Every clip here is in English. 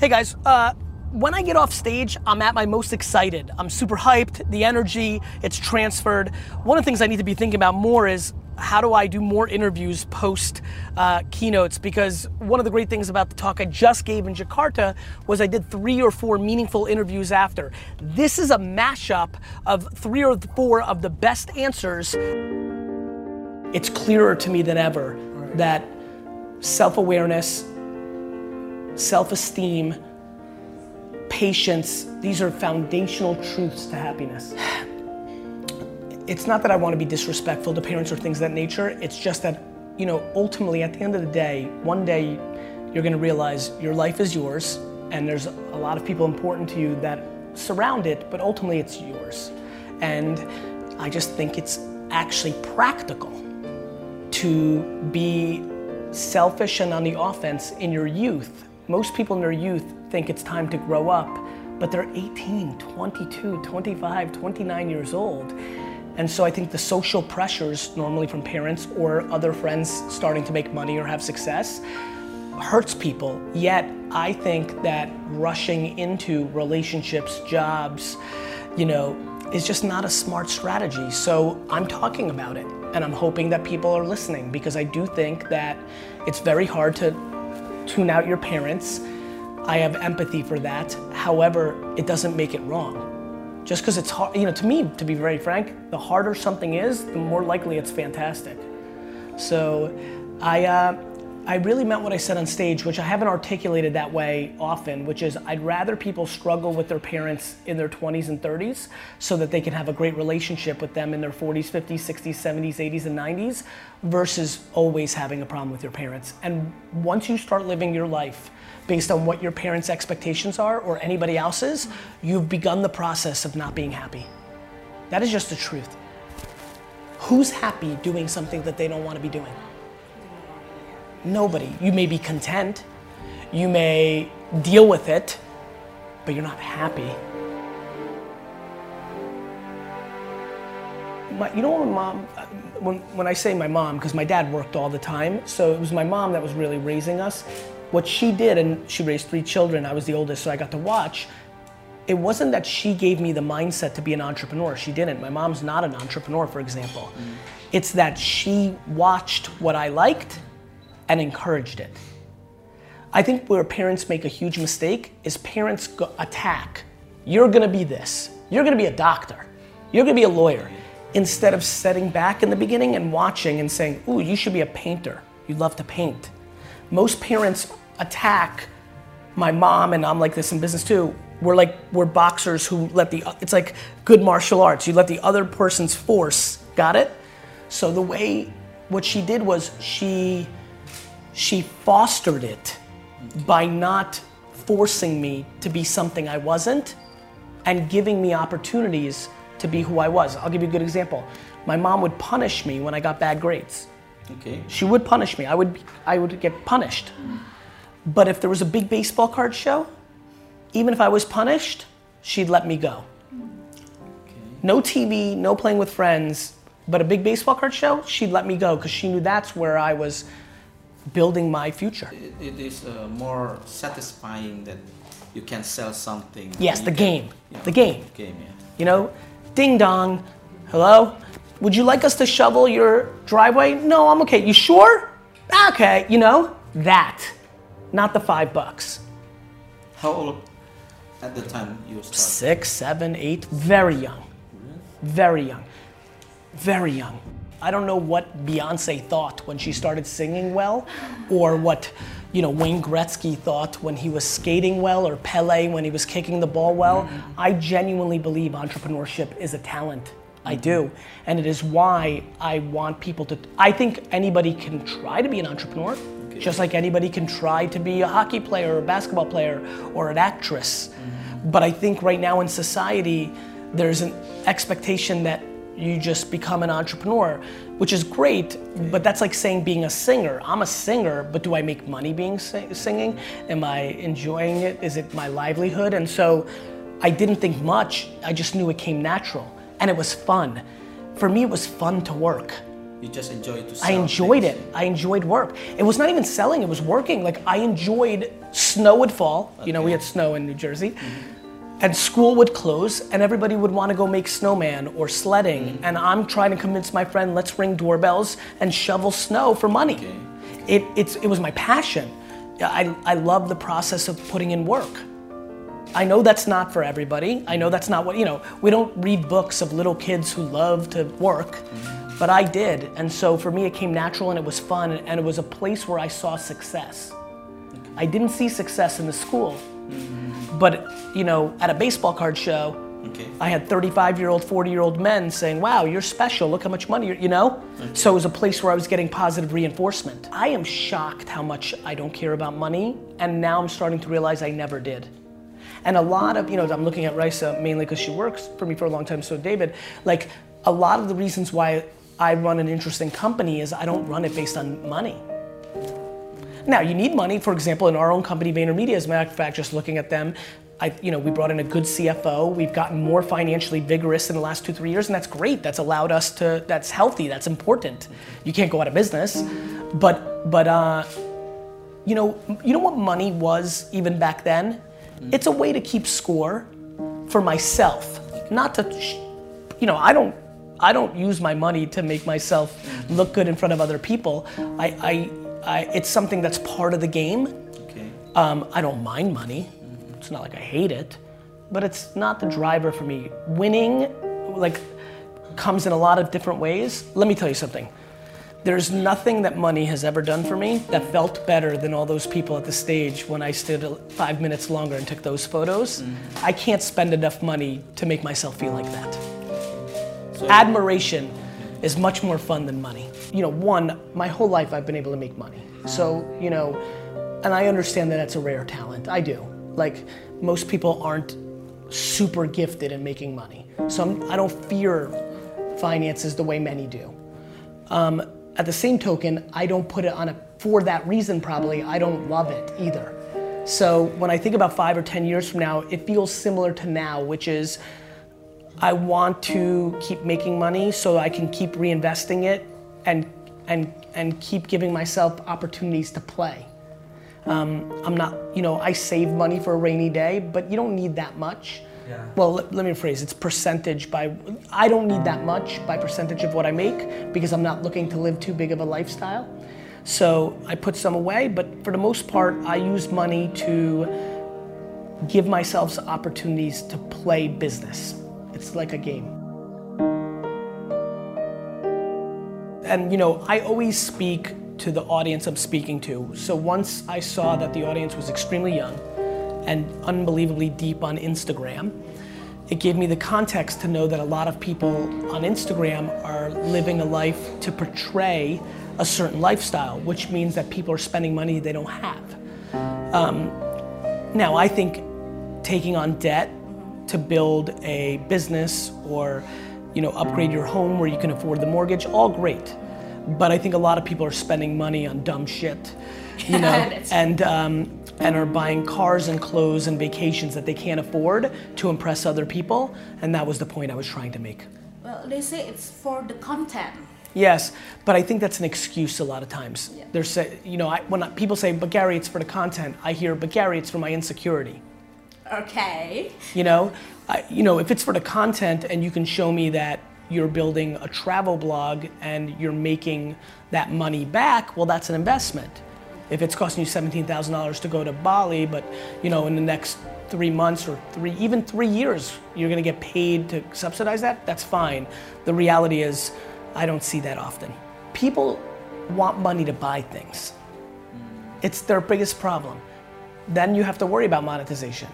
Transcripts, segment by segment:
Hey guys, uh, when I get off stage, I'm at my most excited. I'm super hyped, the energy, it's transferred. One of the things I need to be thinking about more is how do I do more interviews post uh, keynotes? Because one of the great things about the talk I just gave in Jakarta was I did three or four meaningful interviews after. This is a mashup of three or four of the best answers. It's clearer to me than ever that self awareness, self esteem, patience, these are foundational truths to happiness. It's not that I want to be disrespectful to parents or things of that nature, it's just that, you know, ultimately at the end of the day, one day you're going to realize your life is yours and there's a lot of people important to you that surround it, but ultimately it's yours. And I just think it's actually practical to be selfish and on the offense in your youth. Most people in their youth think it's time to grow up, but they're 18, 22, 25, 29 years old. And so I think the social pressures, normally from parents or other friends starting to make money or have success, hurts people. Yet I think that rushing into relationships, jobs, you know, is just not a smart strategy. So I'm talking about it and I'm hoping that people are listening because I do think that it's very hard to tune out your parents I have empathy for that. However, it doesn't make it wrong. Just because it's hard, you know, to me, to be very frank, the harder something is, the more likely it's fantastic. So I, uh, I really meant what I said on stage, which I haven't articulated that way often, which is I'd rather people struggle with their parents in their 20s and 30s so that they can have a great relationship with them in their 40s, 50s, 60s, 70s, 80s, and 90s versus always having a problem with your parents. And once you start living your life based on what your parents' expectations are or anybody else's, you've begun the process of not being happy. That is just the truth. Who's happy doing something that they don't want to be doing? Nobody. You may be content, you may deal with it, but you're not happy. My, you know what my mom, when, when I say my mom, because my dad worked all the time, so it was my mom that was really raising us what she did, and she raised three children, I was the oldest, so I got to watch. It wasn't that she gave me the mindset to be an entrepreneur. She didn't. My mom's not an entrepreneur, for example. Mm. It's that she watched what I liked and encouraged it. I think where parents make a huge mistake is parents go attack. You're gonna be this. You're gonna be a doctor. You're gonna be a lawyer. Instead of setting back in the beginning and watching and saying, ooh, you should be a painter. You love to paint. Most parents attack my mom, and I'm like this in business too. We're like we're boxers who let the it's like good martial arts. You let the other person's force. Got it? So the way what she did was she she fostered it by not forcing me to be something I wasn't and giving me opportunities to be who I was. I'll give you a good example. My mom would punish me when I got bad grades. Okay. She would punish me. I would I would get punished. But if there was a big baseball card show, even if I was punished, she'd let me go. Okay. No TV, no playing with friends, but a big baseball card show, she'd let me go because she knew that's where I was building my future. it, it is uh, more satisfying that you can sell something. Yes, the game. You know, the game. Game, yeah. You know, ding dong, hello? Would you like us to shovel your driveway? No, I'm okay. You sure? Okay, you know, that not the five bucks. How old at the time you started? Six, seven, eight, very young. Very young. Very young. I don't know what Beyonce thought when she started singing well, or what you know Wayne Gretzky thought when he was skating well, or Pele when he was kicking the ball well. Mm-hmm. I genuinely believe entrepreneurship is a talent. I do. And it is why I want people to. I think anybody can try to be an entrepreneur. Just like anybody can try to be a hockey player or a basketball player or an actress. Mm-hmm. But I think right now in society, there's an expectation that you just become an entrepreneur, which is great, but that's like saying being a singer. I'm a singer, but do I make money being singing? Am I enjoying it? Is it my livelihood? And so I didn't think much, I just knew it came natural and it was fun. For me, it was fun to work. You just enjoy to. I enjoyed things. it. I enjoyed work. It was not even selling, it was working. Like I enjoyed snow would fall. You know, we had snow in New Jersey. Mm-hmm. And school would close and everybody would want to go make snowman or sledding. Mm. And I'm trying to convince my friend, let's ring doorbells and shovel snow for money. Okay. It, it's, it was my passion. I, I love the process of putting in work. I know that's not for everybody. I know that's not what, you know, we don't read books of little kids who love to work, mm. but I did. And so for me, it came natural and it was fun and it was a place where I saw success. I didn't see success in the school, mm-hmm. But, you know, at a baseball card show, Okay. I had 35 year old, 40 year old men saying, wow, you're special, look how much money, you're, you know? So it was a place where I was getting positive reinforcement. I am shocked how much I don't care about money, and now I'm starting to realize I never did. And a lot of, you know, I'm looking at Raisa mainly because she works for me for a long time, so David, like a lot of the reasons why I run an interesting company is I don't run it based on money. Now, you need money, for example, in our own company, VaynerMedia, as a matter of fact, just looking at them, I, you know, we brought in a good CFO. We've gotten more financially vigorous in the last two, three years, and that's great. That's allowed us to, that's healthy, that's important. You can't go out of business. But, but, uh, you know, you know what money was even back then? It's a way to keep score for myself, not to, you know, I don't, I don't use my money to make myself look good in front of other people. I, I, I it's something that's part of the game. Okay. Um, I don't mind money. It's not like I hate it, but it's not the driver for me. Winning, like, comes in a lot of different ways. Let me tell you something. There's nothing that money has ever done for me that felt better than all those people at the stage when I stood five minutes longer and took those photos. I can't spend enough money to make myself feel like that. So, Admiration is much more fun than money. You know, one, my whole life I've been able to make money. So, you know, and I understand that that's a rare talent. I do. Like, most people aren't super gifted in making money. So I'm, I don't fear finances the way many do. Um, at the same token, I don't put it on a, for that reason probably, I don't love it either. So when I think about five or 10 years from now, it feels similar to now, which is I want to keep making money so I can keep reinvesting it and, and, and keep giving myself opportunities to play. Um, I'm not, you know, I save money for a rainy day, but you don't need that much. Yeah. Well, let, let me rephrase. It's percentage by. I don't need that much by percentage of what I make because I'm not looking to live too big of a lifestyle. So I put some away, but for the most part, I use money to give myself opportunities to play business. It's like a game. And you know, I always speak to the audience I'm speaking to. So once I saw that the audience was extremely young and unbelievably deep on Instagram, it gave me the context to know that a lot of people on Instagram are living a life to portray a certain lifestyle, which means that people are spending money they don't have. Um, now, I think taking on debt to build a business or you know upgrade your home where you can afford the mortgage, all great. But I think a lot of people are spending money on dumb shit, you know, and um, and are buying cars and clothes and vacations that they can't afford to impress other people. And that was the point I was trying to make. Well, they say it's for the content. Yes, but I think that's an excuse a lot of times. Yeah. There's, say, you know, I, when I, people say, "But Gary, it's for the content," I hear, "But Gary, it's for my insecurity." Okay. You know, I, you know, if it's for the content and you can show me that you're building a travel blog and you're making that money back, well, that's an investment. If it's costing you seventeen thousand dollars to go to Bali, but you know, in the next three months or three, even three years, you're going to get paid to subsidize that. That's fine. The reality is, I don't see that often. People want money to buy things. It's their biggest problem. Then you have to worry about monetization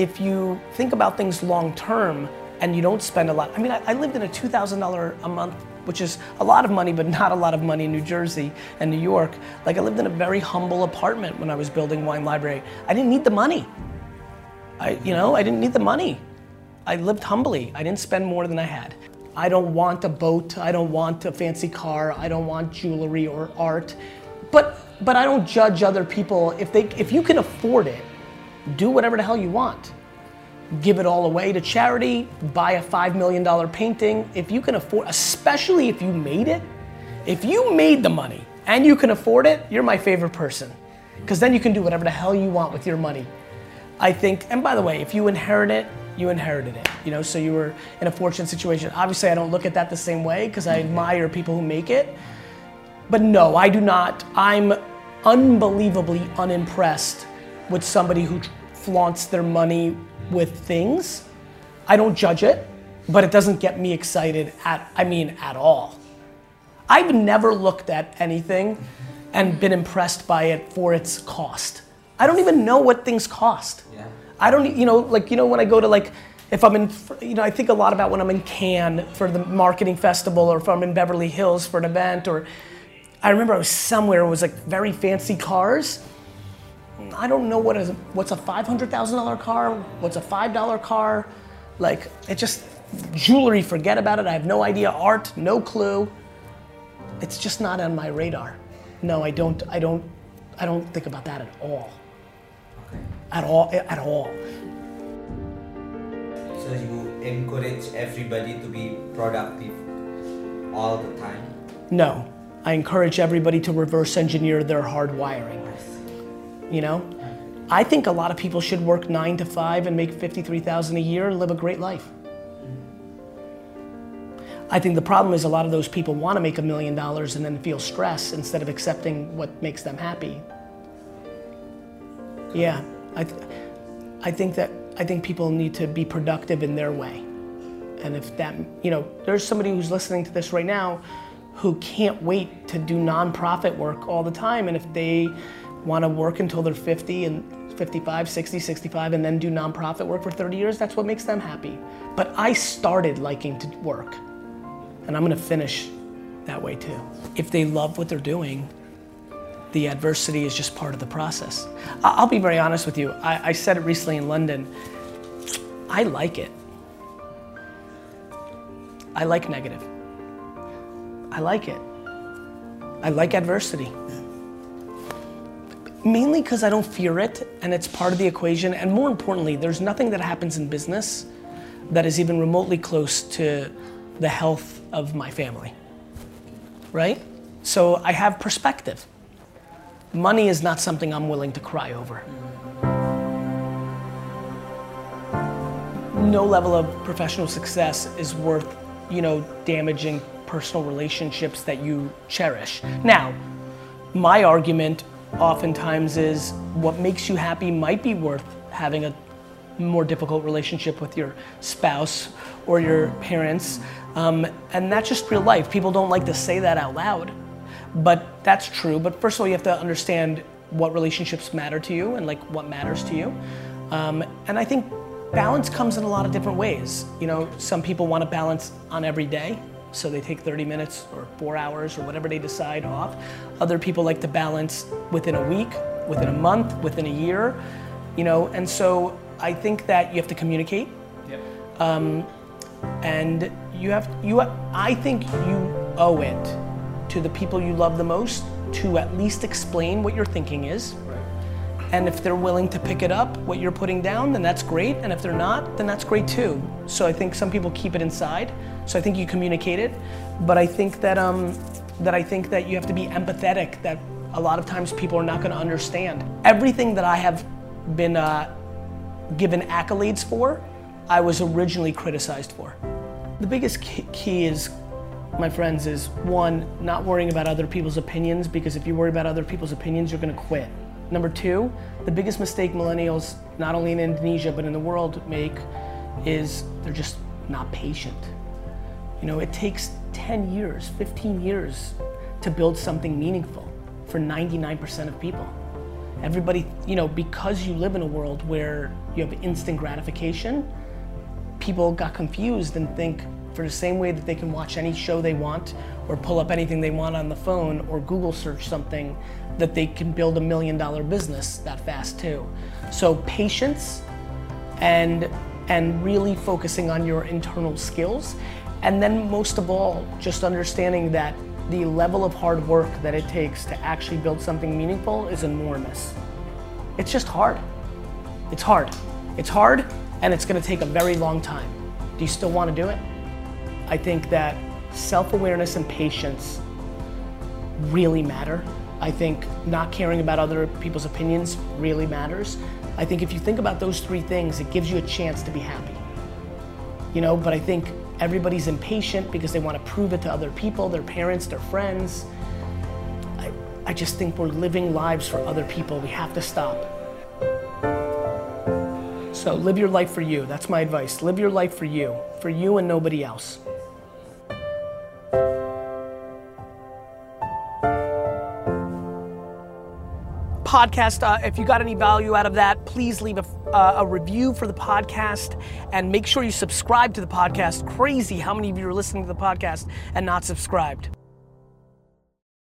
if you think about things long term and you don't spend a lot, I mean, I, I lived in a $2,000 a month, which is a lot of money, but not a lot of money in New Jersey and New York. Like, I lived in a very humble apartment when I was building Wine Library. I didn't need the money. I, you know, I didn't need the money. I lived humbly. I didn't spend more than I had. I don't want a boat. I don't want a fancy car. I don't want jewelry or art. But, but I don't judge other people. If, they, if you can afford it, do whatever the hell you want. Give it all away to charity, buy a $5 million painting. If you can afford, especially if you made it, If you made the money and you can afford it, you're my favorite person. Because then you can do whatever the hell you want with your money. I think, and by the way, if you inherit it, you inherited it. You know, so you were in a fortunate situation. Obviously, I don't look at that the same way because I admire people who make it. But no, I do not. I'm unbelievably unimpressed with somebody who flaunts their money with things. I don't judge it, but it doesn't get me excited at, I mean, at all. I've never looked at anything and been impressed by it for its cost. I don't even know what things cost. Yeah. I don't, you know, like, you know, when I go to like, if I'm in, you know, I think a lot about when I'm in Cannes for the marketing festival or if I'm in Beverly Hills for an event or I remember I was somewhere, it was like very fancy cars. I don't know what is, what's a $500,000 car, what's a $5 car. Like, it just, jewelry, forget about it. I have no idea. Art, no clue. It's just not on my radar. No, I don't, I don't, I don't think about that at all. At all, at all. So you encourage everybody to be productive all the time. No, I encourage everybody to reverse engineer their hard wiring. You know, I think a lot of people should work nine to five and make fifty-three thousand a year and live a great life. I think the problem is a lot of those people want to make a million dollars and then feel stress instead of accepting what makes them happy. Yeah, I, th- I think that I think people need to be productive in their way. And if that, you know, there's somebody who's listening to this right now who can't wait to do nonprofit work all the time. And if they want to work until they're 50 and 55, 60, 65, and then do nonprofit work for 30 years, that's what makes them happy. But I started liking to work, and I'm going to finish that way too. If they love what they're doing, the adversity is just part of the process. I'll be very honest with you. I, I said it recently in London. I like it. I like negative. I like it. I like adversity. Mainly because I don't fear it and it's part of the equation. And more importantly, there's nothing that happens in business that is even remotely close to the health of my family. Right? So I have perspective. Money is not something I'm willing to cry over. No level of professional success is worth, you know, damaging personal relationships that you cherish. Now, my argument oftentimes is what makes you happy might be worth having a more difficult relationship with your spouse or your parents. Um, and that's just real life. People don't like to say that out loud, but that's true. But first of all, you have to understand what relationships matter to you and like what matters to you. Um, and I think balance comes in a lot of different ways. You know, some people want to balance on every day, so they take 30 minutes or four hours or whatever they decide off. Other people like to balance within a week, within a month, within a year, you know, and so I think that you have to communicate. Um, and you have, you, I think you owe it to the people you love the most to at least explain what your thinking is. And if they're willing to pick it up, what you're putting down, then that's great. And if they're not, then that's great too. So I think some people keep it inside. So I think you communicate it. But I think that um, that I think that you have to be empathetic. That a lot of times people are not going to understand everything that I have been uh, given accolades for. I was originally criticized for. The biggest key- key is my friends, is one, not worrying about other people's opinions because if you worry about other people's opinions, you're gonna quit. Number two, the biggest mistake millennials, not only in Indonesia but in the world, make is they're just not patient. You know, it takes 10 years, 15 years to build something meaningful for 99% of people. Everybody, you know, because you live in a world where you have instant gratification, people got confused and think for the same way that they can watch any show they want or pull up anything they want on the phone or Google search something that they can build a million dollar business that fast too. So patience and and really focusing on your internal skills and then most of all just understanding that the level of hard work that it takes to actually build something meaningful is enormous. It's just hard. It's hard. It's hard and it's going to take a very long time. Do you still want to do it? I think that self awareness and patience really matter. I think not caring about other people's opinions really matters. I think if you think about those three things, it gives you a chance to be happy. You know, but I think everybody's impatient because they want to prove it to other people, their parents, their friends. I, I just think we're living lives for other people. We have to stop. So live your life for you. That's my advice. Live your life for you, for you and nobody else. Podcast. Uh, if you got any value out of that, please leave a, uh, a, review for the podcast and make sure you subscribe to the podcast. Crazy how many of you are listening to the podcast and not subscribed.